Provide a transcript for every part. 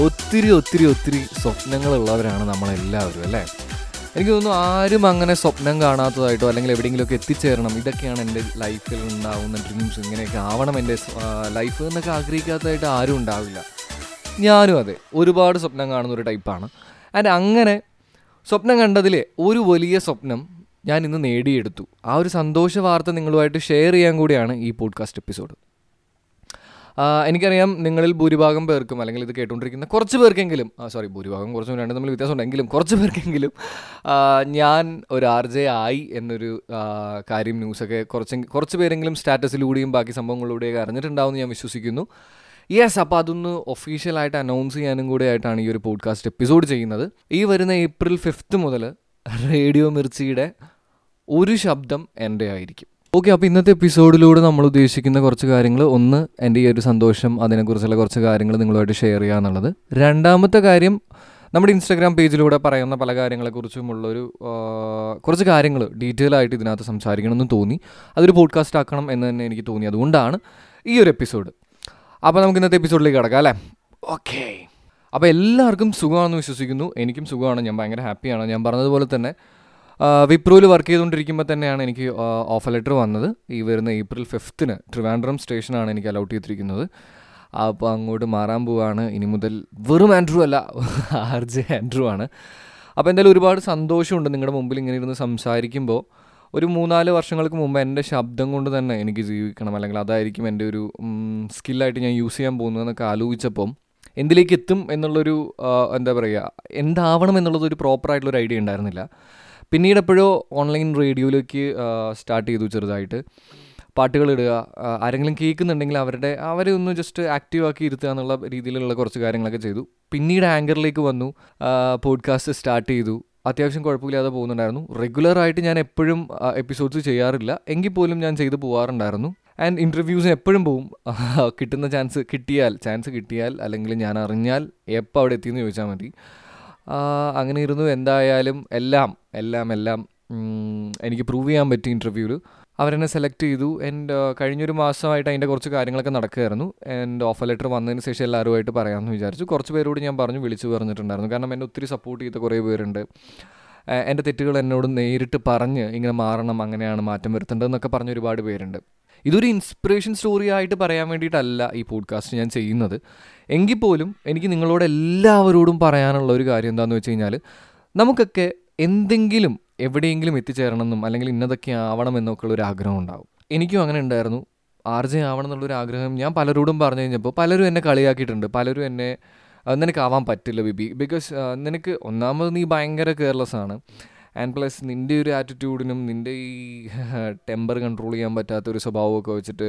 ഒത്തിരി ഒത്തിരി ഒത്തിരി സ്വപ്നങ്ങളുള്ളവരാണ് നമ്മളെല്ലാവരും അല്ലേ? എനിക്ക് തോന്നുന്നു ആരും അങ്ങനെ സ്വപ്നം കാണാത്തതായിട്ടോ അല്ലെങ്കിൽ എവിടെയെങ്കിലുമൊക്കെ എത്തിച്ചേരണം ഇതൊക്കെയാണ് എന്റെ ലൈഫിൽ ഉണ്ടാവുന്ന ഡ്രീംസ് ഇങ്ങനെയൊക്കെ ആവണം എന്റെ ലൈഫ് എന്നൊക്കെ ആഗ്രഹിക്കാത്തതായിട്ട് ആരും ഉണ്ടാവില്ല. ഞാനും അതെ ഒരുപാട് സ്വപ്നം കാണുന്ന ഒരു ടൈപ്പാണ് ആൻഡ് അങ്ങനെ സ്വപ്നം കണ്ടതിൽ ഒരു വലിയ സ്വപ്നം ഞാൻ ഇന്ന് നേടിയെടുത്തു. ആ ഒരു സന്തോഷ വാർത്ത നിങ്ങളുമായിട്ട് ഷെയർ ചെയ്യാൻ കൂടിയാണ് ഈ പോഡ്കാസ്റ്റ് എപ്പിസോഡ് എനിക്കറിയാം നിങ്ങളിൽ ഭൂരിഭാഗം പേർക്കും അല്ലെങ്കിൽ ഇത് കേട്ടുകൊണ്ടിരിക്കുന്ന കുറച്ച് പേർക്കെങ്കിലും സോറി ഭൂരിഭാഗം കുറച്ച് രണ്ട് തമ്മിൽ വ്യത്യാസമുണ്ടെങ്കിലും കുറച്ച് പേർക്കെങ്കിലും ഞാൻ ഒരു ആർ ജെ ആയി എന്നൊരു കാര്യം ന്യൂസൊക്കെ കുറച്ച് കുറച്ച് പേരെങ്കിലും സ്റ്റാറ്റസിലൂടെയും ബാക്കി സംഭവങ്ങളിലൂടെയൊക്കെ അറിഞ്ഞിട്ടുണ്ടാവുമെന്ന് ഞാൻ വിശ്വസിക്കുന്നു. യെസ് അപ്പോൾ അതൊന്ന് ഒഫീഷ്യലായിട്ട് അനൗൺസ് ചെയ്യാനും കൂടെ ആയിട്ടാണ് ഈ ഒരു പോഡ്കാസ്റ്റ് എപ്പിസോഡ് ചെയ്യുന്നത്. ഈ വരുന്ന ഏപ്രിൽ ഫിഫ്ത്ത് മുതൽ റേഡിയോ മിർച്ചിയുടെ ഒരു ശബ്ദം എന്റെ ആയിരിക്കും. ഓക്കെ അപ്പോൾ ഇന്നത്തെ എപ്പിസോഡിലൂടെ നമ്മൾ ഉദ്ദേശിക്കുന്ന കുറച്ച് കാര്യങ്ങൾ ഒന്ന് എന്റെ ഈ ഒരു സന്തോഷം അതിനെക്കുറിച്ചുള്ള കുറച്ച് കാര്യങ്ങൾ നിങ്ങളുമായിട്ട് ഷെയർ ചെയ്യുക എന്നുള്ളത്. രണ്ടാമത്തെ കാര്യം നമ്മുടെ ഇൻസ്റ്റാഗ്രാം പേജിലൂടെ പറയുന്ന പല കാര്യങ്ങളെക്കുറിച്ചുമുള്ളൊരു കുറച്ച് കാര്യങ്ങൾ ഡീറ്റെയിൽ ആയിട്ട് ഇതിനകത്ത് സംസാരിക്കണമെന്ന് തോന്നി. അതൊരു പോഡ്കാസ്റ്റ് ആക്കണം എന്ന് തന്നെ എനിക്ക് തോന്നി. അതുകൊണ്ടാണ് ഈ ഒരു എപ്പിസോഡ് അപ്പോൾ നമുക്ക് ഇന്നത്തെ എപ്പിസോഡിലേക്ക് കിടക്കാം അല്ലേ? ഓക്കെ അപ്പോൾ എല്ലാവർക്കും സുഖമാണെന്ന് വിശ്വസിക്കുന്നു. എനിക്കും സുഖമാണ്. ഞാൻ ഭയങ്കര ഹാപ്പിയാണ് ഞാൻ പറഞ്ഞതുപോലെ തന്നെ വിപ്രോയിൽ വർക്ക് ചെയ്തുകൊണ്ടിരിക്കുമ്പോൾ തന്നെയാണ് എനിക്ക് ഓഫർ ലെറ്റർ വന്നത്. ഈ വരുന്ന ഏപ്രിൽ ഫിഫ്ത്തിന് ട്രിവാൻഡ്രം സ്റ്റേഷനാണ് എനിക്ക് അലൗട്ട് ചെയ്തിരിക്കുന്നത്. അപ്പോൾ അങ്ങോട്ട് മാറാൻ പോവാണ്. ഇനി മുതൽ വെറും ആൻഡ്രൂ അല്ല ആർ ജെ ആൻഡ്രൂ ആണ്. അപ്പോൾ എന്തായാലും ഒരുപാട് സന്തോഷമുണ്ട് നിങ്ങളുടെ മുമ്പിൽ ഇങ്ങനെ ഇരുന്ന് സംസാരിക്കുമ്പോൾ ഒരു മൂന്നാൽ വർഷങ്ങൾക്ക് മുമ്പ് എന്റെ ശബ്ദം കൊണ്ട് തന്നെ എനിക്ക് ജീവിക്കണം. അല്ലെങ്കിൽ അതായിരിക്കും എന്റെ ഒരു സ്കില്ലായിട്ട് ഞാൻ യൂസ് ചെയ്യാൻ പോകുന്നതെന്നൊക്കെ ആലോചിച്ചപ്പം എന്തിലേക്ക് എത്തും എന്നുള്ളൊരു എന്താ പറയുക എന്താവണം എന്നുള്ളത് ഒരു പ്രോപ്പറായിട്ടുള്ളൊരു ഐഡിയ ഉണ്ടായിരുന്നില്ല. പിന്നീട് എപ്പോഴോ ഓൺലൈൻ റേഡിയോയിലേക്ക് സ്റ്റാർട്ട് ചെയ്തു ചെറുതായിട്ട്. പാട്ടുകൾ ഇടുക ആരെങ്കിലും കേൾക്കുന്നുണ്ടെങ്കിൽ അവരുടെ അവരെ ഒന്ന് ജസ്റ്റ് ആക്റ്റീവ് ആക്കി ഇരുത്തുക എന്നുള്ള രീതിയിലുള്ള കുറച്ച് കാര്യങ്ങളൊക്കെ ചെയ്തു. പിന്നീട് ആങ്കറിലേക്ക് വന്നു പോഡ്കാസ്റ്റ് സ്റ്റാർട്ട് ചെയ്തു. അത്യാവശ്യം കുഴപ്പമില്ലാതെ പോകുന്നുണ്ടായിരുന്നു. റെഗുലറായിട്ട് ഞാൻ എപ്പോഴും എപ്പിസോഡ്സ് ചെയ്യാറില്ല. എങ്കിൽ പോലും ഞാൻ ചെയ്തു പോകാറുണ്ടായിരുന്നു ആൻഡ് ഇന്റർവ്യൂസിന് എപ്പോഴും പോവും. കിട്ടുന്ന ചാൻസ് കിട്ടിയാൽ ചാൻസ് കിട്ടിയാൽ അല്ലെങ്കിൽ ഞാൻ അറിഞ്ഞാൽ എപ്പോൾ അവിടെ എത്തിയെന്ന് ചോദിച്ചാൽ മതി. അങ്ങനെ ഇരുന്നു. എന്തായാലും എല്ലാം എല്ലാം എല്ലാം എനിക്ക് പ്രൂവ് ചെയ്യാൻ പറ്റി ഇന്റർവ്യൂവിൽ അവരെന്നെ സെലക്ട് ചെയ്തു. ആൻഡ് കഴിഞ്ഞൊരു മാസമായിട്ട് അതിന്റെ കുറച്ച് കാര്യങ്ങളൊക്കെ നടക്കുകയായിരുന്നു. ആൻഡ് ഓഫർ ലെറ്റർ വന്നതിന് ശേഷം എല്ലാവരുമായിട്ട് പറയാമെന്ന് വിചാരിച്ചു. കുറച്ച് പേരോട് ഞാൻ പറഞ്ഞു വിളിച്ചു പറഞ്ഞിട്ടുണ്ടായിരുന്നു. കാരണം എന്നെ ഒത്തിരി സപ്പോർട്ട് ചെയ്ത കുറേ പേരുണ്ട്. എന്റെ തെറ്റുകൾ എന്നോട് നേരിട്ട് പറഞ്ഞ് ഇങ്ങനെ മാറണം അങ്ങനെയാണ് മാറ്റം വരുത്തേണ്ടതെന്നൊക്കെ പറഞ്ഞ ഒരുപാട് പേരുണ്ട്. ഇതൊരു ഇൻസ്പിറേഷൻ സ്റ്റോറി ആയിട്ട് പറയാൻ വേണ്ടിയിട്ടല്ല ഈ പോഡ്കാസ്റ്റ് ഞാൻ ചെയ്യുന്നത്. എങ്കിൽ പോലും എനിക്ക് നിങ്ങളോട് എല്ലാവരോടും പറയാനുള്ള ഒരു കാര്യം എന്താണെന്ന് വെച്ച് കഴിഞ്ഞാൽ നമുക്കൊക്കെ എന്തെങ്കിലും എവിടെയെങ്കിലും എത്തിച്ചേരണമെന്നും അല്ലെങ്കിൽ ഇന്നതൊക്കെ ആവണം എന്നൊക്കെ ഉള്ളൊരു ആഗ്രഹം ഉണ്ടാവും. എനിക്കും അങ്ങനെ ഉണ്ടായിരുന്നു. ആർ ജെ ആവണം എന്നുള്ളൊരു ആഗ്രഹം ഞാൻ പലരോടും പറഞ്ഞു കഴിഞ്ഞപ്പോൾ പലരും എന്നെ കളിയാക്കിയിട്ടുണ്ട്. പലരും എന്നെ "ആ, നിനക്ക് ആവാൻ പറ്റില്ല ബിബി. ബിക്കോസ് നിനക്ക് ഒന്നാമത് നീ ഭയങ്കര കെയർലെസ് ആണ്. ആൻഡ് പ്ലസ് നിന്റെ ഒരു ആറ്റിറ്റ്യൂഡിനും നിന്റെ ഈ ടെമ്പർ കൺട്രോൾ ചെയ്യാൻ പറ്റാത്ത ഒരു സ്വഭാവമൊക്കെ വെച്ചിട്ട്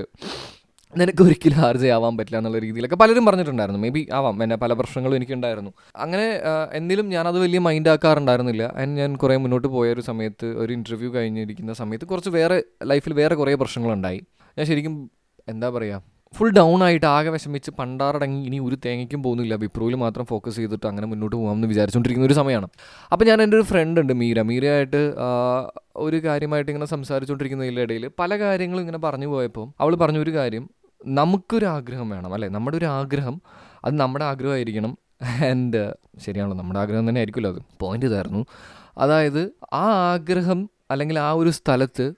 നിനക്ക് ഒരിക്കലും ആർജ ആവാൻ പറ്റില്ല എന്നുള്ള രീതിയിലൊക്കെ പലരും പറഞ്ഞിട്ടുണ്ടായിരുന്നു. മേ ബി ആവാം. എന്നെ പല പ്രശ്നങ്ങളും എനിക്കുണ്ടായിരുന്നു. അങ്ങനെ എന്തെങ്കിലും ഞാനത് വലിയ മൈൻഡ് ആക്കാറുണ്ടായിരുന്നില്ല. ആൻഡ് ഞാൻ കുറേ മുന്നോട്ട് പോയ ഒരു സമയത്ത് ഒരു ഇന്റർവ്യൂ കഴിഞ്ഞിരിക്കുന്ന സമയത്ത് കുറച്ച് വേറെ ലൈഫിൽ വേറെ കുറേ പ്രശ്നങ്ങളുണ്ടായി. ഞാൻ ശരിക്കും എന്താ പറയുക ഫുൾ ഡൗൺ ആയിട്ട് ആകെ വിഷമിച്ച് പണ്ടാറടങ്ങി ഇനി ഒരു തേങ്ങയ്ക്കും പോകുന്നില്ല. വിപ്രോയിൽ മാത്രം ഫോക്കസ് ചെയ്തിട്ട് അങ്ങനെ മുന്നോട്ട് പോകാമെന്ന് വിചാരിച്ചുകൊണ്ടിരിക്കുന്ന ഒരു സമയമാണ് അപ്പോൾ ഞാൻ എന്റെ ഒരു ഫ്രണ്ട് ഉണ്ട് മീര. മീരയായിട്ട് ഒരു കാര്യമായിട്ട് ഇങ്ങനെ സംസാരിച്ചുകൊണ്ടിരിക്കുന്നതിന്റെ ഇടയിൽ പല കാര്യങ്ങളും ഇങ്ങനെ പറഞ്ഞു പോയപ്പോൾ അവൾ പറഞ്ഞ ഒരു കാര്യം നമുക്കൊരു ആഗ്രഹം വേണം അല്ലേ? നമ്മുടെ ഒരു ആഗ്രഹം അത് നമ്മുടെ ആഗ്രഹമായിരിക്കണം. ആൻഡ് ശരിയാണല്ലോ നമ്മുടെ ആഗ്രഹം തന്നെ ആയിരിക്കുമല്ലോ അത്. പോയിന്റ് തരുന്നു അതായത് ആ ആഗ്രഹം അല്ലെങ്കിൽ ആ ഒരു സ്ഥലത്ത്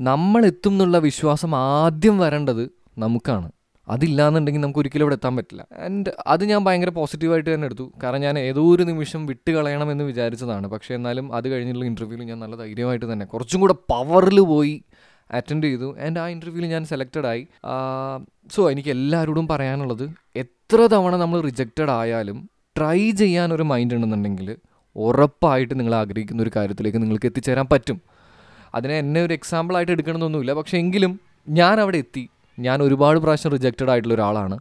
നമ്മൾ എത്തും എന്നുള്ള വിശ്വാസം ആദ്യം വരേണ്ടത് നമുക്കാണ്. അതില്ലാന്നുണ്ടെങ്കിൽ നമുക്ക് ഒരിക്കലും ഇവിടെ എത്താൻ പറ്റില്ല. ആൻഡ് അത് ഞാൻ ഭയങ്കര പോസിറ്റീവായിട്ട് തന്നെ എടുത്തു. കാരണം ഞാൻ ഏതോ ഒരു നിമിഷം വിട്ട് കളയണമെന്ന് വിചാരിച്ചതാണ്. പക്ഷേ എന്നാലും അത് കഴിഞ്ഞുള്ള ഇന്റർവ്യൂവിൽ ഞാൻ നല്ല ധൈര്യമായിട്ട് തന്നെ കുറച്ചും കൂടെ പവറിൽ പോയി അറ്റൻഡ് ചെയ്തു. ആൻഡ് ആ ഇന്റർവ്യൂവിൽ ഞാൻ സെലക്റ്റഡ് ആയി. സോ എനിക്ക് എല്ലാവരോടും പറയാനുള്ളത് എത്ര തവണ നമ്മൾ റിജക്റ്റഡ് ആയാലും ട്രൈ ചെയ്യാൻ ഒരു മൈൻഡ് ഉണ്ടെന്നുണ്ടെങ്കിൽ ഉറപ്പായിട്ട് നിങ്ങൾ ആഗ്രഹിക്കുന്ന ഒരു കാര്യത്തിലേക്ക് നിങ്ങൾക്ക് എത്തിച്ചേരാൻ പറ്റും. അതിനെ എന്നെ ഒരു എക്സാമ്പിളായിട്ട് എടുക്കണമെന്നൊന്നുമില്ല. പക്ഷേ എങ്കിലും ഞാൻ അവിടെ എത്തി. ഞാൻ ഒരുപാട് പ്രാവശ്യം റിജക്റ്റഡ് ആയിട്ടുള്ള ഒരാളാണ്.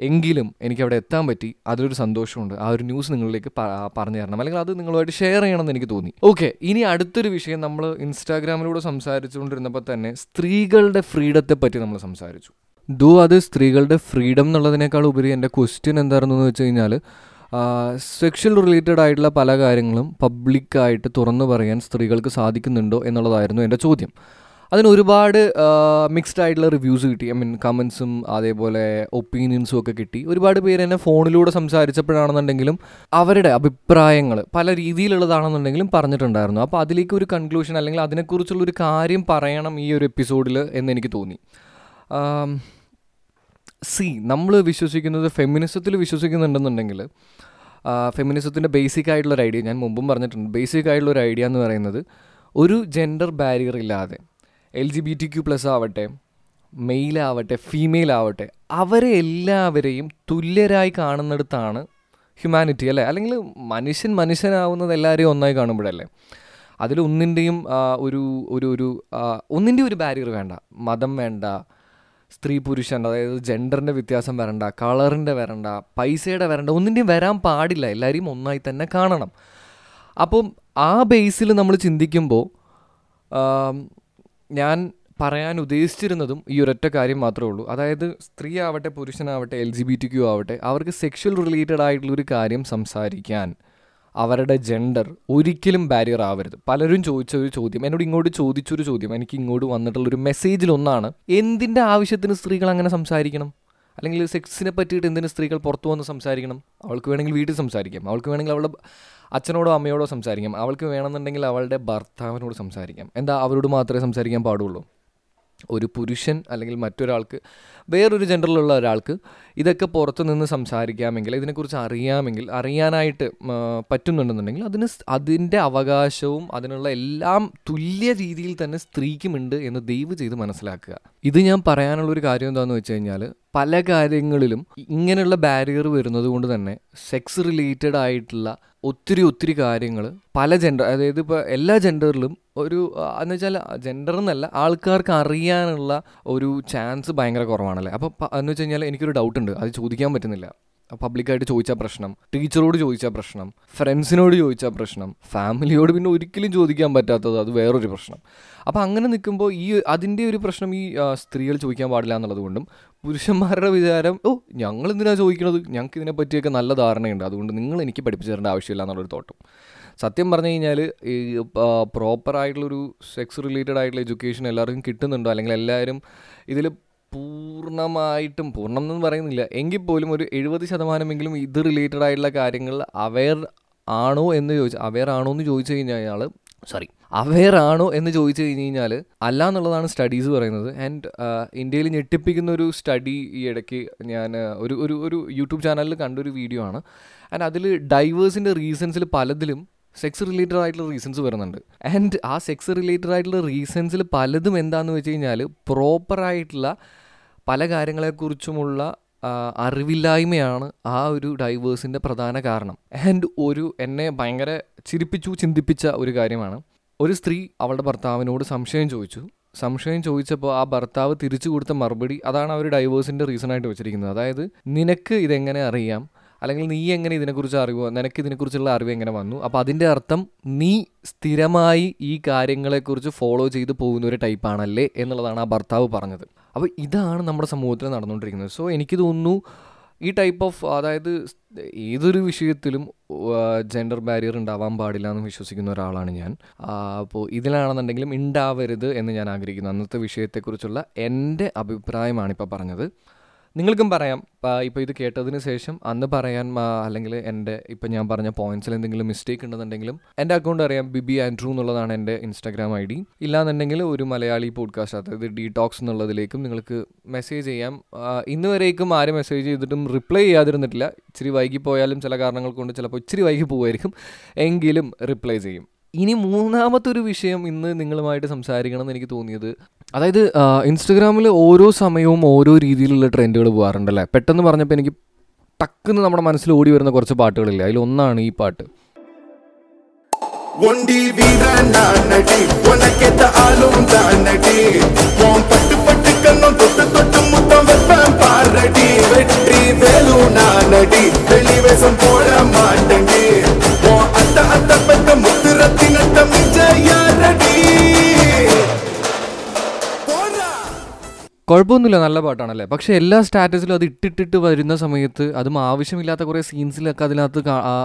എങ്കിലും എനിക്ക് അവിടെ എത്താൻ പറ്റി. അതിലൊരു സന്തോഷമുണ്ട്. ആ ഒരു ന്യൂസ് നിങ്ങളിലേക്ക് പറഞ്ഞു തരണം. അല്ലെങ്കിൽ അത് നിങ്ങളുമായിട്ട് ഷെയർ ചെയ്യണമെന്ന് എനിക്ക് തോന്നി. ഓക്കെ ഇനി അടുത്തൊരു വിഷയം നമ്മൾ ഇൻസ്റ്റാഗ്രാമിലൂടെ സംസാരിച്ചുകൊണ്ടിരുന്നപ്പോൾ തന്നെ സ്ത്രീകളുടെ ഫ്രീഡത്തെ പറ്റി നമ്മൾ സംസാരിച്ചു. ദോ അത് സ്ത്രീകളുടെ ഫ്രീഡം എന്നുള്ളതിനേക്കാൾ ഉപരി എന്റെ ക്വസ്റ്റ്യൻ എന്തായിരുന്നു എന്ന് വെച്ച് കഴിഞ്ഞാൽ സെക്ഷൽ റിലേറ്റഡ് ആയിട്ടുള്ള പല കാര്യങ്ങളും പബ്ലിക്കായിട്ട് തുറന്നു പറയാൻ സ്ത്രീകൾക്ക് സാധിക്കുന്നുണ്ടോ എന്നുള്ളതായിരുന്നു എന്റെ ചോദ്യം. അതിന് ഒരുപാട് മിക്സ്ഡ് ആയിട്ടുള്ള റിവ്യൂസ് കിട്ടി. ഐ മീൻ കമൻസും അതേപോലെ ഒപ്പീനിയൻസും ഒക്കെ കിട്ടി. ഒരുപാട് പേര് എന്നെ ഫോണിലൂടെ സംസാരിച്ചപ്പോഴാണെന്നുണ്ടെങ്കിലും അവരുടെ അഭിപ്രായങ്ങൾ പല രീതിയിലുള്ളതാണെന്നുണ്ടെങ്കിലും പറഞ്ഞിട്ടുണ്ടായിരുന്നു. അപ്പോൾ അതിലേക്ക് ഒരു കൺക്ലൂഷൻ അല്ലെങ്കിൽ അതിനെക്കുറിച്ചുള്ള ഒരു കാര്യം പറയണം ഈ ഒരു എപ്പിസോഡിൽ എന്ന് എനിക്ക് തോന്നി. സി നമ്മൾ വിശ്വസിക്കുന്നത് ഫെമിനിസത്തിൽ വിശ്വസിക്കുന്നുണ്ടെന്നുണ്ടെങ്കിൽ ഫെമിനിസത്തിന്റെ ബേസിക് ആയിട്ടുള്ള ഒരു ഐഡിയ ഞാൻ മുമ്പും പറഞ്ഞിട്ടുണ്ട് ബേസിക് ആയിട്ടുള്ള ഒരു ഐഡിയ എന്ന് പറയുന്നത് ഒരു ജെൻഡർ ബാരിയർ ഇല്ലാതെ L G B T Q plus ആവട്ടെ മെയിലാവട്ടെ ഫീമെയിൽ ആവട്ടെ അവരെ എല്ലാവരെയും തുല്യരായി കാണുന്നിടത്താണ് ഹ്യൂമാനിറ്റി അല്ലേ? അല്ലെങ്കിൽ മനുഷ്യൻ മനുഷ്യനാവുന്നത് എല്ലാവരെയും ഒന്നായി കാണുമ്പോഴല്ലേ? അതിൽ ഒന്നിന്റെയും ഒരു ഒരു ഒരു ഒന്നിന്റെയും ഒരു ബാരിയർ വേണ്ട. മതം വേണ്ട സ്ത്രീ പുരുഷൻ അതായത് ജെൻഡറിന്റെ വ്യത്യാസം വരണ്ട കളറിന്റെ വരണ്ട പൈസയുടെ വരണ്ട ഒന്നിന്റെയും വരാൻ പാടില്ല. എല്ലാവരെയും ഒന്നായി തന്നെ കാണണം. അപ്പം ആ ബേസിൽ നമ്മൾ ചിന്തിക്കുമ്പോൾ ഞാൻ പറയാൻ ഉദ്ദേശിച്ചിരുന്നതും ഈ ഒരൊറ്റ കാര്യം മാത്രമേ ഉള്ളൂ. അതായത് സ്ത്രീ ആവട്ടെ പുരുഷനാവട്ടെ L G B T Q ആവട്ടെ അവർക്ക് സെക്ഷൽ റിലേറ്റഡ് ആയിട്ടുള്ളൊരു കാര്യം സംസാരിക്കാൻ അവരുടെ ജെൻഡർ ഒരിക്കലും ബാരിയർ ആവരുത്. പലരും ചോദിച്ച ഒരു ചോദ്യം എന്നോട് ഇങ്ങോട്ട് ചോദിച്ചൊരു ചോദ്യം എനിക്ക് ഇങ്ങോട്ട് വന്നിട്ടുള്ളൊരു മെസ്സേജിലൊന്നാണ് എന്തിന്റെ ആവശ്യത്തിന് സ്ത്രീകൾ അങ്ങനെ സംസാരിക്കണം? അല്ലെങ്കിൽ സെക്സിനെ പറ്റിയിട്ട് എന്തിനു സ്ത്രീകൾ പുറത്തു വന്ന് സംസാരിക്കണം? അവൾക്ക് വേണമെങ്കിൽ വീട്ടിൽ സംസാരിക്കാം. അവൾക്ക് വേണമെങ്കിൽ അവളുടെ അച്ഛനോടോ അമ്മയോടോ സംസാരിക്കാം. അവൾക്ക് വേണമെന്നുണ്ടെങ്കിൽ അവളുടെ ഭർത്താവിനോട് സംസാരിക്കാം. എന്താ അവരോട് മാത്രമേ സംസാരിക്കാൻ പാടുള്ളൂ? ഒരു പുരുഷൻ അല്ലെങ്കിൽ മറ്റൊരാൾക്ക് വേറൊരു ജെൻഡറിലുള്ള ഒരാൾക്ക് ഇതൊക്കെ പുറത്തു നിന്ന് സംസാരിക്കാമെങ്കിൽ ഇതിനെക്കുറിച്ച് അറിയാമെങ്കിൽ അറിയാനായിട്ട് പറ്റുന്നുണ്ടെന്നുണ്ടെങ്കിൽ അതിന് അതിന്റെ അവകാശവും അതിനുള്ള എല്ലാം തുല്യ രീതിയിൽ തന്നെ സ്ത്രീക്കുമുണ്ട് എന്ന് ദയവ് ചെയ്ത് മനസ്സിലാക്കുക. ഇത് ഞാൻ പറയാനുള്ളൊരു കാര്യം എന്താണെന്ന് വെച്ച് കഴിഞ്ഞാൽ പല കാര്യങ്ങളിലും ഇങ്ങനെയുള്ള ബാരിയർ വരുന്നത് കൊണ്ട് തന്നെ സെക്സ് റിലേറ്റഡ് ആയിട്ടുള്ള ഒത്തിരി ഒത്തിരി കാര്യങ്ങൾ പല ജെൻഡർ അതായത് ഇപ്പോൾ എല്ലാ ജെൻഡറിലും ഒരു എന്ന് വെച്ചാൽ ജെൻഡർ എന്നല്ല ആൾക്കാർക്ക് അറിയാനുള്ള ഒരു ചാൻസ് ഭയങ്കര കുറവാണല്ലേ? അപ്പോൾ എന്ന് വെച്ച് കഴിഞ്ഞാൽ എനിക്കൊരു ഡൗട്ട് ഉണ്ട്. അത് ചോദിക്കാൻ പറ്റുന്നില്ല. പബ്ലിക്കായിട്ട് ചോദിച്ച പ്രശ്നം ടീച്ചറോട് ചോദിച്ച പ്രശ്നം ഫ്രണ്ട്സിനോട് ചോദിച്ച പ്രശ്നം ഫാമിലിയോട് പിന്നെ ഒരിക്കലും ചോദിക്കാൻ പറ്റാത്തത് അത് വേറൊരു പ്രശ്നം. അപ്പോൾ അങ്ങനെ നിൽക്കുമ്പോൾ ഈ അതിന്റെ ഒരു പ്രശ്നം ഈ സ്ത്രീകൾ ചോദിക്കാൻ പാടില്ല എന്നുള്ളത് കൊണ്ടും പുരുഷന്മാരുടെ വിചാരം ഓ ഞങ്ങൾ എന്തിനാ ചോദിക്കുന്നത് ഞങ്ങൾക്ക് ഇതിനെ പറ്റിയൊക്കെ നല്ല ധാരണയുണ്ട്. അതുകൊണ്ട് നിങ്ങൾ എനിക്ക് പഠിപ്പിച്ചു തരേണ്ട ആവശ്യമില്ല എന്നുള്ളൊരു തോട്ടം. സത്യം പറഞ്ഞു കഴിഞ്ഞാൽ ഈ പ്രോപ്പറായിട്ടുള്ളൊരു സെക്സ് റിലേറ്റഡ് ആയിട്ടുള്ള എഡ്യൂക്കേഷൻ എല്ലാവർക്കും കിട്ടുന്നുണ്ടോ? അല്ലെങ്കിൽ എല്ലാവരും ഇതിൽ പൂർണമായിട്ടും പൂർണം എന്ന് പറയുന്നില്ല. എങ്കിൽ പോലും ഒരു എഴുപത് ശതമാനമെങ്കിലും ഇത് റിലേറ്റഡ് ആയിട്ടുള്ള കാര്യങ്ങൾ അവെയർ ആണോ എന്ന് ചോദിച്ചാൽ അവെയർ ആണോ എന്ന് ചോദിച്ചു കഴിഞ്ഞാൽ അയാൾ സോറി അവെയർ ആണോ എന്ന് ചോദിച്ചു കഴിഞ്ഞ് കഴിഞ്ഞാൽ അല്ല എന്നുള്ളതാണ് സ്റ്റഡീസ് പറയുന്നത്. ആൻഡ് ഇന്ത്യയിൽ ഞെട്ടിപ്പിക്കുന്ന ഒരു സ്റ്റഡി ഈ ഇടയ്ക്ക് ഞാൻ ഒരു ഒരു ഒരു യൂട്യൂബ് ചാനലിൽ കണ്ടൊരു വീഡിയോ ആണ്. ആൻഡ് അതിൽ ഡൈവേഴ്സിന്റെ റീസൺസിൽ പലതിലും സെക്സ് റിലേറ്റഡ് ആയിട്ടുള്ള റീസൺസ് വരുന്നുണ്ട്. ആൻഡ് ആ സെക്സ് റിലേറ്റഡ് ആയിട്ടുള്ള റീസൺസിൽ പലതും എന്താണെന്ന് വെച്ച് കഴിഞ്ഞാൽ പ്രോപ്പറായിട്ടുള്ള പല കാര്യങ്ങളെക്കുറിച്ചുമുള്ള അറിവില്ലായ്മയാണ് ആ ഒരു ഡൈവേഴ്സിന്റെ പ്രധാന കാരണം. ആൻഡ് ഒരു എന്നെ ഭയങ്കര ചിരിപ്പിച്ചു ചിന്തിപ്പിച്ച ഒരു കാര്യമാണ്. ഒരു സ്ത്രീ അവളുടെ ഭർത്താവിനോട് സംശയം ചോദിച്ചു. സംശയം ചോദിച്ചപ്പോൾ ആ ഭർത്താവ് തിരിച്ചു കൊടുത്ത മറുപടി അതാണ് അവർ ഡൈവേഴ്സിന്റെ റീസൺ ആയിട്ട് വെച്ചിരിക്കുന്നത്. അതായത് നിനക്ക് ഇതെങ്ങനെ അറിയാം? അല്ലെങ്കിൽ നീ എങ്ങനെ ഇതിനെക്കുറിച്ച് അറിവ് നിനക്ക് ഇതിനെക്കുറിച്ചുള്ള അറിവ് എങ്ങനെ വന്നു? അപ്പോൾ അതിന്റെ അർത്ഥം നീ സ്ഥിരമായി ഈ കാര്യങ്ങളെക്കുറിച്ച് ഫോളോ ചെയ്ത് പോകുന്ന ഒരു ടൈപ്പാണല്ലേ എന്നുള്ളതാണ് ആ ഭർത്താവ് പറഞ്ഞത്. അപ്പോൾ ഇതാണ് നമ്മുടെ സമൂഹത്തിൽ നടന്നുകൊണ്ടിരിക്കുന്നത്. സോ എനിക്ക് തോന്നുന്നു ഈ ടൈപ്പ് ഓഫ് അതായത് ഏതൊരു വിഷയത്തിലും ജെൻഡർ ബാരിയർ ഉണ്ടാവാൻ പാടില്ല എന്ന് വിശ്വസിക്കുന്ന ഒരാളാണ് ഞാൻ. അപ്പോൾ ഇതിലാണെന്നുണ്ടെങ്കിലും ഉണ്ടാവരുത് എന്ന് ഞാൻ ആഗ്രഹിക്കുന്നു. അന്നത്തെ വിഷയത്തെക്കുറിച്ചുള്ള എന്റെ അഭിപ്രായമാണ് ഇപ്പോൾ പറഞ്ഞത്. നിങ്ങൾക്കും പറയാം. ഇപ്പോൾ ഇത് കേട്ടതിന് ശേഷം അന്ന് പറയാൻ അല്ലെങ്കിൽ എന്റെ ഇപ്പം ഞാൻ പറഞ്ഞ പോയിന്റ്സിൽ എന്തെങ്കിലും മിസ്റ്റേക്ക് ഉണ്ടെന്നുണ്ടെങ്കിലും എന്റെ അക്കൗണ്ട് അറിയാം ബിബി ആൻഡ്രൂ എന്നുള്ളതാണ് എന്റെ ഇൻസ്റ്റാഗ്രാം ഐ ഡി ഇല്ലാന്നുണ്ടെങ്കിൽ ഒരു മലയാളി പോഡ്കാസ്റ്റ് അതായത് ഡീടോക്സ് എന്നുള്ളതിലേക്കും നിങ്ങൾക്ക് മെസ്സേജ് ചെയ്യാം. ഇന്ന് വരേക്കും ആരും മെസ്സേജ് ചെയ്തിട്ടും റിപ്ലൈ ചെയ്യാതിരുന്നിട്ടില്ല. ഇച്ചിരി വൈകി പോയാലും ചില കാരണങ്ങൾ കൊണ്ട് ചിലപ്പോൾ ഇച്ചിരി വൈകി പോകുമായിരിക്കും എങ്കിലും റിപ്ലൈ ചെയ്യും. ഇനി മൂന്നാമത്തെ ഒരു വിഷയം ഇന്ന് നിങ്ങളുമായിട്ട് സംസാരിക്കണം എന്ന് എനിക്ക് തോന്നിയത്. അതായത് ഇൻസ്റ്റഗ്രാമിൽ ഓരോ സമയവും ഓരോ രീതിയിലുള്ള ട്രെൻഡുകൾ പോകാറുണ്ടല്ലേ? പെട്ടെന്ന് പറഞ്ഞപ്പോൾ എനിക്ക് ടക്കുന്ന് നമ്മുടെ മനസ്സിൽ ഓടി വരുന്ന കുറച്ച് പാട്ടുകളില്ല? അതിലൊന്നാണ് ഈ പാട്ട്. ൊട്ടും കുഴപ്പമൊന്നുമില്ല നല്ല പാട്ടാണല്ലേ? പക്ഷെ എല്ലാ സ്റ്റാറ്റസിലും അത് ഇട്ടിട്ടിട്ട് വരുന്ന സമയത്ത് അതും ആവശ്യമില്ലാത്ത കുറേ സീൻസിലൊക്കെ അതിനകത്ത്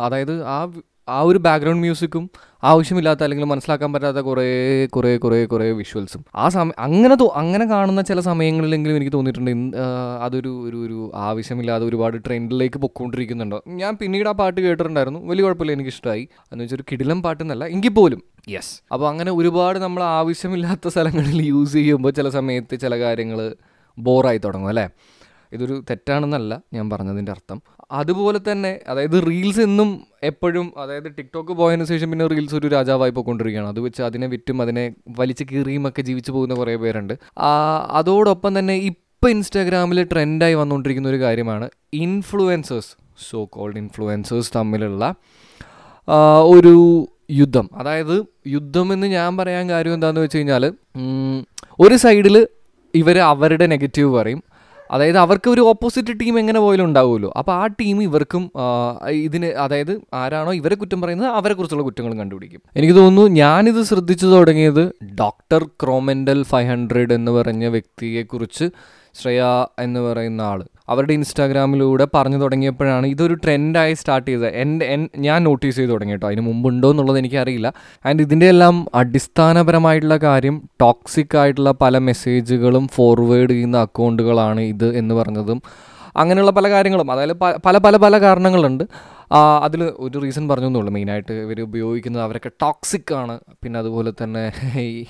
അതായത് ആ ആ ഒരു ബാക്ക്ഗ്രൗണ്ട് മ്യൂസിക്കും ആവശ്യമില്ലാത്ത അല്ലെങ്കിൽ മനസ്സിലാക്കാൻ പറ്റാത്ത കുറേ കുറേ കുറേ കുറേ വിഷ്വൽസും ആ സമയം അങ്ങനെ തോ അങ്ങനെ കാണുന്ന ചില സമയങ്ങളിലെങ്കിലും എനിക്ക് തോന്നിയിട്ടുണ്ട്. അതൊരു ഒരു ഒരു ആവശ്യമില്ലാതെ ഒരുപാട് ട്രെൻഡിലേക്ക് പൊക്കോണ്ടിരിക്കുന്നുണ്ടോ ഞാൻ പിന്നീട് ആ പാട്ട് കേട്ടിട്ടുണ്ടായിരുന്നു. വലിയ കുഴപ്പമില്ല എനിക്ക് ഇഷ്ടമായി എന്ന് വെച്ചാൽ ഒരു കിടിലം പാട്ടെന്നല്ല എങ്കിൽ പോലും. യെസ് അപ്പോൾ അങ്ങനെ ഒരുപാട് നമ്മൾ ആവശ്യമില്ലാത്ത സ്ഥലങ്ങളിൽ യൂസ് ചെയ്യുമ്പോൾ ചില സമയത്ത് ചില കാര്യങ്ങൾ ബോറായി തുടങ്ങും അല്ലേ? ഇതൊരു തെറ്റാണെന്നല്ല ഞാൻ പറഞ്ഞതിന്റെ അർത്ഥം. അതുപോലെ തന്നെ അതായത് റീൽസ് എന്നും എപ്പോഴും അതായത് ടിക്ടോക്ക് പോയതിന് ശേഷം പിന്നെ റീൽസ് ഒരു രാജാവായി പോയിക്കൊണ്ടിരിക്കുകയാണ്. അത് വെച്ച് അതിനെ വിറ്റും അതിനെ വലിച്ച് കീറിയും ഒക്കെ ജീവിച്ചു പോകുന്ന കുറേ പേരുണ്ട്. അതോടൊപ്പം തന്നെ ഇപ്പം ഇൻസ്റ്റാഗ്രാമിൽ ട്രെൻഡായി വന്നുകൊണ്ടിരിക്കുന്ന ഒരു കാര്യമാണ് ഇൻഫ്ലുവൻസേഴ്സ് സോ കോൾഡ് ഇൻഫ്ലുവൻസേഴ്സ് തമ്മിലുള്ള ഒരു യുദ്ധം. അതായത് യുദ്ധമെന്ന് ഞാൻ പറയാൻ കാര്യം എന്താണെന്ന് വെച്ച് കഴിഞ്ഞാൽ ഒരു സൈഡിൽ ഇവർ അവരുടെ നെഗറ്റീവ് പറയും അതായത് അവർക്ക് ഒരു ഓപ്പോസിറ്റ് ടീം എങ്ങനെ പോയാലും ഉണ്ടാവുമല്ലോ. അപ്പോൾ ആ ടീം ഇവർക്കും ഇതിന് അതായത് ആരാണോ ഇവരെ കുറ്റം പറയുന്നത് അവരെക്കുറിച്ചുള്ള കുറ്റങ്ങളും കണ്ടുപിടിക്കും. എനിക്ക് തോന്നുന്നു ഞാനിത് ശ്രദ്ധിച്ചു തുടങ്ങിയത് ഡോക്ടർ ക്രോമെൻഡൽ ഫൈവ് ഹൺഡ്രഡ് എന്ന് പറഞ്ഞ വ്യക്തിയെക്കുറിച്ച് ശ്രേയ എന്ന് പറയുന്ന ആൾ അവരുടെ ഇൻസ്റ്റാഗ്രാമിലൂടെ പറഞ്ഞു തുടങ്ങിയപ്പോഴാണ് ഇതൊരു ട്രെൻഡായി സ്റ്റാർട്ട് ചെയ്തത്. എന്റെ എൻ ഞാൻ നോട്ടീസ് ചെയ്ത് തുടങ്ങി കേട്ടോ. അതിന് മുമ്പുണ്ടോ എന്നുള്ളത് എനിക്കറിയില്ല. ആൻഡ് ഇതിന്റെ എല്ലാം അടിസ്ഥാനപരമായിട്ടുള്ള കാര്യം ടോക്സിക് ആയിട്ടുള്ള പല മെസ്സേജുകളും ഫോർവേഡ് ചെയ്യുന്ന അക്കൗണ്ടുകളാണ് ഇത് എന്ന് പറഞ്ഞതും അങ്ങനെയുള്ള പല കാര്യങ്ങളും. അതായത് പല പല പല കാരണങ്ങളുണ്ട്. അതിൽ ഒരു റീസൺ പറഞ്ഞു എന്നുള്ളൂ മെയിനായിട്ട് ഇവർ ഉപയോഗിക്കുന്നത് അവരൊക്കെ ടോക്സിക് ആണ്. പിന്നെ അതുപോലെ തന്നെ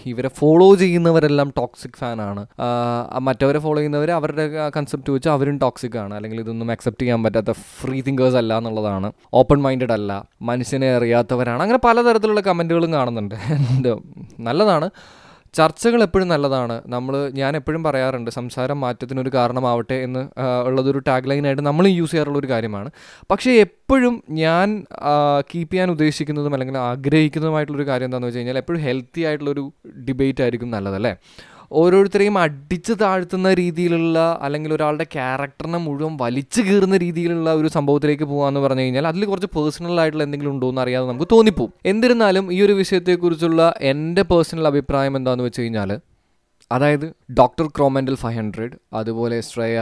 ഇവരെ ഫോളോ ചെയ്യുന്നവരെല്ലാം ടോക്സിക് ഫാനാണ് മറ്റവരെ ഫോളോ ചെയ്യുന്നവർ അവരുടെ കൺസെപ്റ്റ് വെച്ച് അവരും ടോക്സിക് ആണ്. അല്ലെങ്കിൽ ഇതൊന്നും അക്സെപ്റ്റ് ചെയ്യാൻ പറ്റാത്ത ഫ്രീ തിങ്കേഴ്സ് അല്ല എന്നുള്ളതാണ്. ഓപ്പൺ മൈൻഡഡ് അല്ല. മനുഷ്യനെ അറിയാത്തവരാണ്. അങ്ങനെ പലതരത്തിലുള്ള കമന്റുകളും കാണുന്നുണ്ട്. എന്തോ നല്ലതാണ്. ചർച്ചകൾ എപ്പോഴും നല്ലതാണ്. നമ്മൾ ഞാൻ എപ്പോഴും പറയാറുണ്ട് സംസാരം മാറ്റത്തിനൊരു കാരണമാവട്ടെ എന്ന് ഉള്ളതൊരു ടാഗ് ലൈനായിട്ട് നമ്മൾ യൂസ് ചെയ്യാറുള്ള ഒരു കാര്യമാണ്. പക്ഷേ എപ്പോഴും ഞാൻ കീപ്പ് ചെയ്യാൻ ഉദ്ദേശിക്കുന്നതും അല്ലെങ്കിൽ ആഗ്രഹിക്കുന്നതുമായിട്ടുള്ളൊരു കാര്യം എന്താണെന്ന് വെച്ച് കഴിഞ്ഞാൽ എപ്പോഴും ഹെൽത്തി ആയിട്ടുള്ളൊരു ഡിബേറ്റ് ആയിരിക്കും നല്ലതല്ലേ ഓരോരുത്തരെയും അടിച്ച് താഴ്ത്തുന്ന രീതിയിലുള്ള അല്ലെങ്കിൽ ഒരാളുടെ ക്യാരക്ടറിനെ മുഴുവൻ വലിച്ചു കീറുന്ന രീതിയിലുള്ള ഒരു സംഭവത്തിലേക്ക് പോകാന്ന് പറഞ്ഞു കഴിഞ്ഞാൽ അതിൽ കുറച്ച് പേഴ്സണൽ ആയിട്ടുള്ള എന്തെങ്കിലും ഉണ്ടോ എന്ന് അറിയാതെ നമുക്ക് തോന്നിപ്പോവും. എന്നിരുന്നാലും ഈ ഒരു വിഷയത്തെക്കുറിച്ചുള്ള എന്റെ പേഴ്സണൽ അഭിപ്രായം എന്താണെന്ന് വെച്ച് കഴിഞ്ഞാൽ അതായത് ഡോക്ടർ ക്രോമെൻഡൽ ഫൈവ് ഹൺഡ്രഡ് അതുപോലെ ശ്രേയ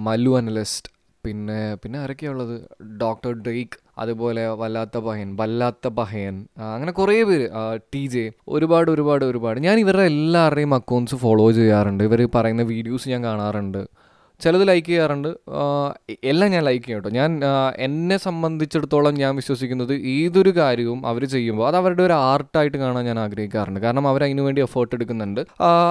മല്ലു അനലിസ്റ്റ് പിന്നെ പിന്നെ ആരൊക്കെയുള്ളത് ഡോക്ടർ ഡ്രേക്ക് അതുപോലെ വല്ലാത്ത പഹയൻ വല്ലാത്ത പഹയൻ അങ്ങനെ കുറേ പേര് ടി ജെ ഒരുപാട് ഒരുപാട് ഒരുപാട്. ഞാൻ ഇവരുടെ എല്ലാവരുടെയും അക്കൗണ്ട്സ് ഫോളോ ചെയ്യാറുണ്ട്. ഇവർ പറയുന്ന വീഡിയോസ് ഞാൻ കാണാറുണ്ട്. ചിലത് ലൈക്ക് ചെയ്യാറുണ്ട്. എല്ലാം ഞാൻ ലൈക്ക് ചെയ്യട്ടോ ഞാൻ എന്നെ സംബന്ധിച്ചിടത്തോളം ഞാൻ വിശ്വസിക്കുന്നത് ഏതൊരു കാര്യവും അവർ ചെയ്യുമ്പോൾ അത് അവരുടെ ഒരു ആർട്ടായിട്ട് കാണാൻ ഞാൻ ആഗ്രഹിക്കാറുണ്ട്. കാരണം അവർ അതിനു വേണ്ടി എഫേർട്ട് എടുക്കുന്നുണ്ട്.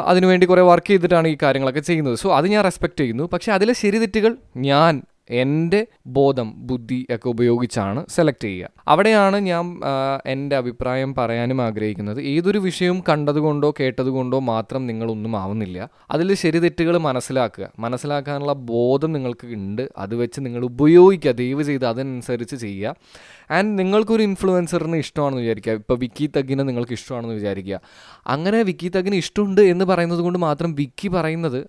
അതിനുവേണ്ടി കുറേ വർക്ക് ചെയ്തിട്ടാണ് ഈ കാര്യങ്ങളൊക്കെ ചെയ്യുന്നത്. സോ അത് ഞാൻ റെസ്പെക്റ്റ് ചെയ്യുന്നു. പക്ഷേ അതിലെ ശരി തെറ്റുകൾ ഞാൻ എന്റെ ബോധം ബുദ്ധി ഒക്കെ ഉപയോഗിച്ചാണ് സെലക്ട് ചെയ്യുക. അവിടെയാണ് ഞാൻ എന്റെ അഭിപ്രായം പറയാനും ആഗ്രഹിക്കുന്നത്. ഏതൊരു വിഷയവും കണ്ടതുകൊണ്ടോ കേട്ടതുകൊണ്ടോ മാത്രം നിങ്ങളൊന്നും ആവുന്നില്ല. അതിൽ ശരി തെറ്റുകൾ മനസ്സിലാക്കുക. മനസ്സിലാക്കാനുള്ള ബോധം നിങ്ങൾക്ക് ഉണ്ട്. അത് വെച്ച് നിങ്ങൾ ഉപയോഗിക്കുക. ദയവ് ചെയ്ത് അതനുസരിച്ച് ചെയ്യുക. ആൻഡ് നിങ്ങൾക്കൊരു ഇൻഫ്ലുവൻസറിന് ഇഷ്ടമാണെന്ന് വിചാരിക്കുക. ഇപ്പോൾ വിക്കി തഗിനെ നിങ്ങൾക്ക് ഇഷ്ടമാണെന്ന് വിചാരിക്കുക. അങ്ങനെ വിക്കി തഗിന് ഇഷ്ടമുണ്ട് എന്ന് പറയുന്നത് കൊണ്ട് മാത്രം വിക്കി പറയുന്നത്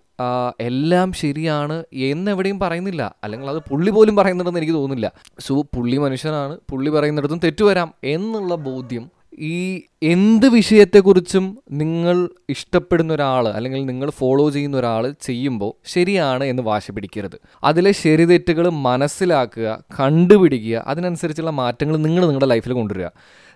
എല്ലാം ശരിയാണ് എന്നെവിടെയും പറയുന്നില്ല. അല്ലെങ്കിൽ അത് പുള്ളി പോലും പറയുന്നുണ്ടെന്ന് എനിക്ക് തോന്നുന്നില്ല. സോ പുള്ളി മനുഷ്യനാണ്. പുള്ളി പറയുന്നിടത്തും തെറ്റുവരാം എന്നുള്ള ബോധ്യം ഈ എന്ത് വിഷയത്തെക്കുറിച്ചും നിങ്ങൾ ഇഷ്ടപ്പെടുന്ന ഒരാൾ അല്ലെങ്കിൽ നിങ്ങൾ ഫോളോ ചെയ്യുന്ന ഒരാൾ ചെയ്യുമ്പോൾ ശരിയാണ് എന്ന് വാശി പിടിക്കരുത്. അതിലെ ശരി തെറ്റുകൾ മനസ്സിലാക്കുക കണ്ടുപിടിക്കുക അതിനനുസരിച്ചുള്ള മാറ്റങ്ങൾ നിങ്ങൾ നിങ്ങളുടെ ലൈഫിൽ കൊണ്ടുവരിക.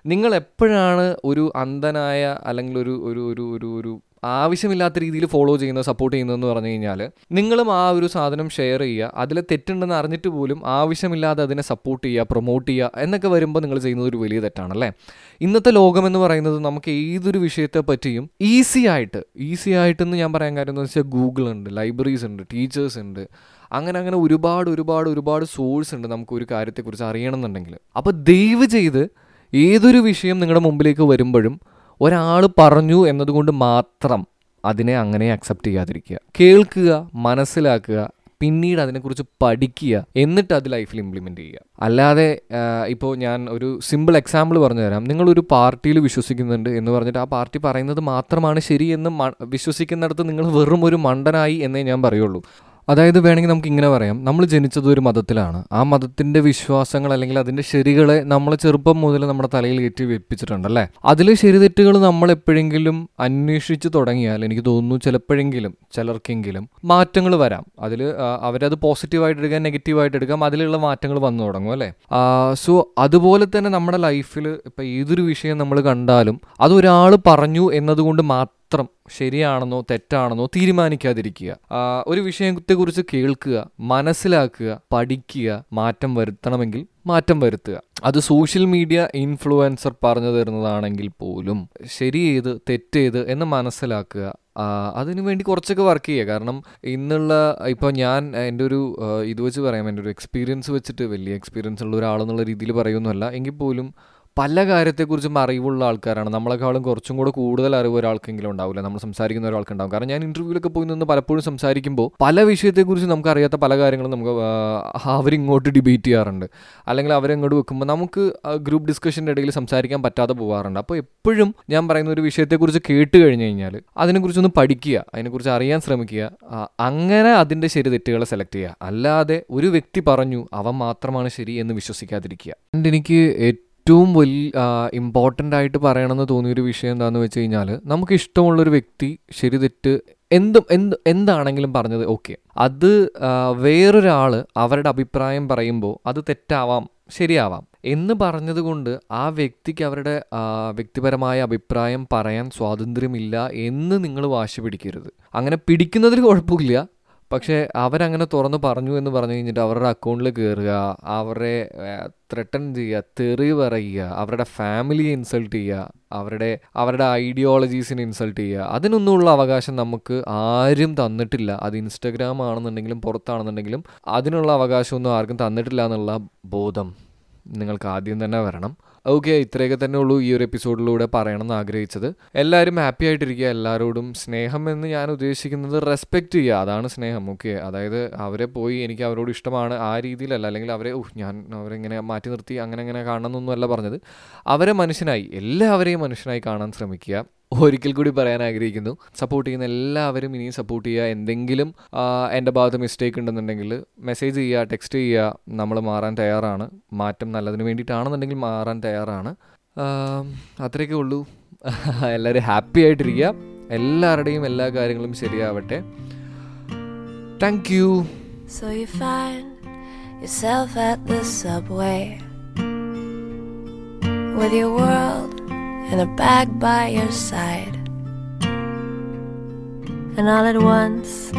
നിങ്ങൾ എപ്പോഴാണ് ഒരു അന്ധനായ അല്ലെങ്കിൽ ഒരു ഒരു ഒരു ഒരു ആവശ്യമില്ലാത്ത രീതിയിൽ ഫോളോ ചെയ്യുന്ന സപ്പോർട്ട് ചെയ്യുന്നതെന്ന് പറഞ്ഞു കഴിഞ്ഞാൽ നിങ്ങളും ആ ഒരു സാധനം ഷെയർ ചെയ്യുക. അതിൽ തെറ്റുണ്ടെന്ന് അറിഞ്ഞിട്ട് പോലും ആവശ്യമില്ലാതെ അതിനെ സപ്പോർട്ട് ചെയ്യുക പ്രൊമോട്ട് ചെയ്യുക എന്നൊക്കെ വരുമ്പോൾ നിങ്ങൾ ചെയ്യുന്നത് ഒരു വലിയ തെറ്റാണല്ലേ? ഇന്നത്തെ ലോകം എന്ന് പറയുന്നത് നമുക്ക് ഏതൊരു വിഷയത്തെ പറ്റിയും ഈസി ആയിട്ട് ഈസി ആയിട്ടെന്ന് ഞാൻ പറയാൻ കാര്യം എന്ന് വെച്ചാൽ ഗൂഗിൾ ഉണ്ട് ലൈബ്രറീസ് ഉണ്ട് ടീച്ചേഴ്സ് ഉണ്ട്. അങ്ങനെ അങ്ങനെ ഒരുപാട് ഒരുപാട് ഒരുപാട് സോഴ്സ് ഉണ്ട് നമുക്ക് ഒരു കാര്യത്തെക്കുറിച്ച് അറിയണമെന്നുണ്ടെങ്കിൽ. അപ്പോൾ ദയവ് ചെയ്ത് ഏതൊരു വിഷയം നിങ്ങളുടെ മുമ്പിലേക്ക് വരുമ്പോഴും ഒരാൾ പറഞ്ഞു എന്നതുകൊണ്ട് മാത്രം അതിനെ അങ്ങനെ അക്സെപ്റ്റ് ചെയ്യാതിരിക്കുക. കേൾക്കുക മനസ്സിലാക്കുക പിന്നീട് അതിനെക്കുറിച്ച് പഠിക്കുക എന്നിട്ട് അത് ലൈഫിൽ ഇംപ്ലിമെന്റ് ചെയ്യുക. അല്ലാതെ ഇപ്പോൾ ഞാൻ ഒരു സിമ്പിൾ എക്സാമ്പിൾ പറഞ്ഞു തരാം നിങ്ങളൊരു പാർട്ടിയിൽ വിശ്വസിക്കുന്നുണ്ട് എന്ന് പറഞ്ഞിട്ട് ആ പാർട്ടി പറയുന്നത് മാത്രമാണ് ശരി എന്ന് മ- വിശ്വസിക്കുന്നിടത്ത് നിങ്ങൾ വെറും ഒരു മണ്ടനായി എന്നേ ഞാൻ പറയുള്ളൂ. അതായത് വേണമെങ്കിൽ നമുക്ക് ഇങ്ങനെ പറയാം. നമ്മൾ ജനിച്ചത് ഒരു മതത്തിലാണ്. ആ മതത്തിന്റെ വിശ്വാസങ്ങൾ അല്ലെങ്കിൽ അതിന്റെ ശരികളെ നമ്മൾ ചെറുപ്പം മുതൽ നമ്മുടെ തലയിൽ കയറ്റി വെപ്പിച്ചിട്ടുണ്ടല്ലേ അതിലെ ശരി ശരിതെറ്റുകൾ നമ്മൾ എപ്പോഴെങ്കിലും അന്വേഷിച്ചു തുടങ്ങിയാൽ എനിക്ക് തോന്നുന്നു ചിലപ്പോഴെങ്കിലും ചിലർക്കെങ്കിലും മാറ്റങ്ങൾ വരാം. അതിൽ അവരത് പോസിറ്റീവായിട്ട് എടുക്കാം നെഗറ്റീവായിട്ട് എടുക്കാം അതിലുള്ള മാറ്റങ്ങൾ വന്നു തുടങ്ങും അല്ലേ? സോ അതുപോലെ തന്നെ നമ്മുടെ ലൈഫിൽ ഇപ്പം ഏതൊരു വിഷയം നമ്മൾ കണ്ടാലും അതൊരാൾ പറഞ്ഞു എന്നതുകൊണ്ട് മാത്രം ശരിയാണെന്നോ തെറ്റാണെന്നോ തീരുമാനിക്കാതിരിക്കുക. ഒരു വിഷയത്തെക്കുറിച്ച് കേൾക്കുക മനസ്സിലാക്കുക പഠിക്കുക മാറ്റം വരുത്തണമെങ്കിൽ മാറ്റം വരുത്തുക. അത് സോഷ്യൽ മീഡിയ ഇൻഫ്ലുവൻസർ പറഞ്ഞു തരുന്നതാണെങ്കിൽ പോലും ശരി ഏത് തെറ്റേത് എന്ന് മനസ്സിലാക്കുക. അതിനു വേണ്ടി കുറച്ചൊക്കെ വർക്ക് ചെയ്യുക. കാരണം ഇന്നുള്ള ഇപ്പോൾ ഞാൻ എന്റെ ഒരു ഇത് വെച്ച് പറയാം. എന്റെ ഒരു എക്സ്പീരിയൻസ് വെച്ചിട്ട് വലിയ എക്സ്പീരിയൻസ് ഉള്ള ഒരാളെന്നുള്ള രീതിയിൽ പറയുന്നതല്ല. എങ്കിൽ പോലും പല കാര്യത്തെക്കുറിച്ചും അറിവുള്ള ആൾക്കാരാണ്. നമ്മളെക്കാളും കുറച്ചും കൂടെ കൂടുതൽ അറിവ് ഒരാൾക്കെങ്കിലും ഉണ്ടാവില്ല. നമ്മൾ സംസാരിക്കുന്ന ഒരാൾക്കുണ്ടാവും. കാരണം ഞാൻ ഇന്റർവ്യൂവിലൊക്കെ പോയി നിന്ന് പലപ്പോഴും സംസാരിക്കുമ്പോൾ പല വിഷയത്തെക്കുറിച്ച് നമുക്ക് അറിയാത്ത പല കാര്യങ്ങളും നമുക്ക് അവരിങ്ങോട്ട് ഡിബേറ്റ് ചെയ്യാറുണ്ട്. അല്ലെങ്കിൽ അവരെങ്ങോട്ട് വെക്കുമ്പോൾ നമുക്ക് ഗ്രൂപ്പ് ഡിസ്കഷന്റെ ഇടയിൽ സംസാരിക്കാൻ പറ്റാതെ പോകാറുണ്ട് അപ്പോൾ എപ്പോഴും ഞാൻ പറയുന്ന ഒരു വിഷയത്തെക്കുറിച്ച് കേട്ട് കഴിഞ്ഞ് കഴിഞ്ഞാൽ അതിനെക്കുറിച്ചൊന്ന് പഠിക്കുക അതിനെക്കുറിച്ച് അറിയാൻ ശ്രമിക്കുക അങ്ങനെ അതിന്റെ ശരി തെറ്റുകളെ സെലക്ട് ചെയ്യുക. അല്ലാതെ ഒരു വ്യക്തി പറഞ്ഞു അവൻ മാത്രമാണ് ശരി എന്ന് വിശ്വസിക്കാതിരിക്കുക. And എനിക്ക് ഏറ്റവും വലിയ ഇമ്പോർട്ടന്റ് ആയിട്ട് പറയണമെന്ന് തോന്നിയൊരു വിഷയം എന്താണെന്ന് വെച്ച് കഴിഞ്ഞാൽ നമുക്ക് ഇഷ്ടമുള്ളൊരു വ്യക്തി ശരി തെറ്റ് എന്തും എന്ത് എന്താണെങ്കിലും പറഞ്ഞത് ഓക്കെ അത് വേറൊരാൾ അവരുടെ അഭിപ്രായം പറയുമ്പോൾ അത് തെറ്റാവാം ശരിയാവാം എന്ന് പറഞ്ഞതുകൊണ്ട് ആ വ്യക്തിക്ക് അവരുടെ വ്യക്തിപരമായ അഭിപ്രായം പറയാൻ സ്വാതന്ത്ര്യമില്ല എന്ന് നിങ്ങൾ വാശി പിടിക്കരുത്. അങ്ങനെ പിടിക്കുന്നതിൽ കുഴപ്പമില്ല പക്ഷേ അവരങ്ങനെ തുറന്ന് പറഞ്ഞു എന്ന് പറഞ്ഞു കഴിഞ്ഞിട്ട് അവരുടെ അക്കൗണ്ടിൽ കയറുക അവരെ ത്രട്ടൺ ചെയ്യുക തെറി പറയുക അവരുടെ ഫാമിലിയെ ഇൻസൾട്ട് ചെയ്യുക അവരുടെ അവരുടെ ഐഡിയോളജീസിനെ ഇൻസൾട്ട് ചെയ്യുക അതിനൊന്നുമുള്ള അവകാശം നമുക്ക് ആരും തന്നിട്ടില്ല. അത് ഇൻസ്റ്റഗ്രാം ആണെന്നുണ്ടെങ്കിലും പുറത്താണെന്നുണ്ടെങ്കിലും അതിനുള്ള അവകാശമൊന്നും ആർക്കും തന്നിട്ടില്ല എന്നുള്ള ബോധം നിങ്ങൾക്ക് ആദ്യം തന്നെ വരണം. ഓക്കെ ഇത്രയൊക്കെ തന്നെ ഉള്ളൂ ഈ ഒരു എപ്പിസോഡിലൂടെ പറയണമെന്ന് ആഗ്രഹിച്ചത്. എല്ലാവരും ഹാപ്പി ആയിട്ടിരിക്കുക എല്ലാവരോടും സ്നേഹം എന്ന് ഞാൻ ഉദ്ദേശിക്കുന്നത് റെസ്പെക്റ്റ് ചെയ്യുക. അതാണ് സ്നേഹം ഓക്കെ അതായത് അവരെ പോയി എനിക്ക് അവരോട് ഇഷ്ടമാണ് ആ രീതിയിലല്ല. അല്ലെങ്കിൽ അവരെ ഊഹ് ഞാൻ അവരെങ്ങനെ മാറ്റി നിർത്തി അങ്ങനെ അങ്ങനെ കാണണമെന്നൊന്നുമല്ല പറഞ്ഞത്. അവരെ മനുഷ്യനായി എല്ലാവരെയും മനുഷ്യനായി കാണാൻ ശ്രമിക്കുക. ഒരിക്കൽ കൂടി പറയാൻ ആഗ്രഹിക്കുന്നു. സപ്പോർട്ട് ചെയ്യുന്ന എല്ലാവരും ഇനിയും സപ്പോർട്ട് ചെയ്യുക. എന്തെങ്കിലും എന്റെ ഭാഗത്ത് മിസ്റ്റേക്ക് ഉണ്ടെന്നുണ്ടെങ്കിൽ മെസ്സേജ് ചെയ്യുക ടെക്സ്റ്റ് ചെയ്യുക. നമ്മൾ മാറാൻ തയ്യാറാണ്. മാറ്റം നല്ലതിന് വേണ്ടിയിട്ടാണെന്നുണ്ടെങ്കിൽ മാറാൻ തയ്യാറാണ്. അത്രയൊക്കെ ഉള്ളൂ. എല്ലാവരും ഹാപ്പി ആയിട്ടിരിക്കുക. എല്ലാവരുടെയും എല്ലാ കാര്യങ്ങളും ശരിയാവട്ടെ. Thank you So you find at the subway with your world in a bag by your side. And all at once,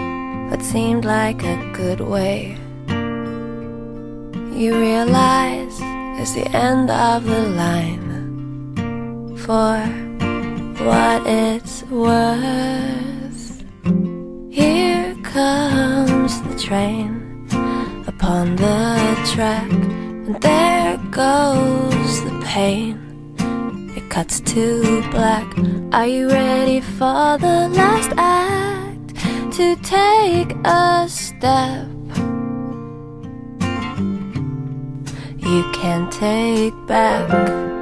what seemed like a good way, you realize is the end of the line. For what it's worth. Here comes the train upon the track, and there goes the pain. Cuts to black. Are you ready for the last act? To take a step you can take back.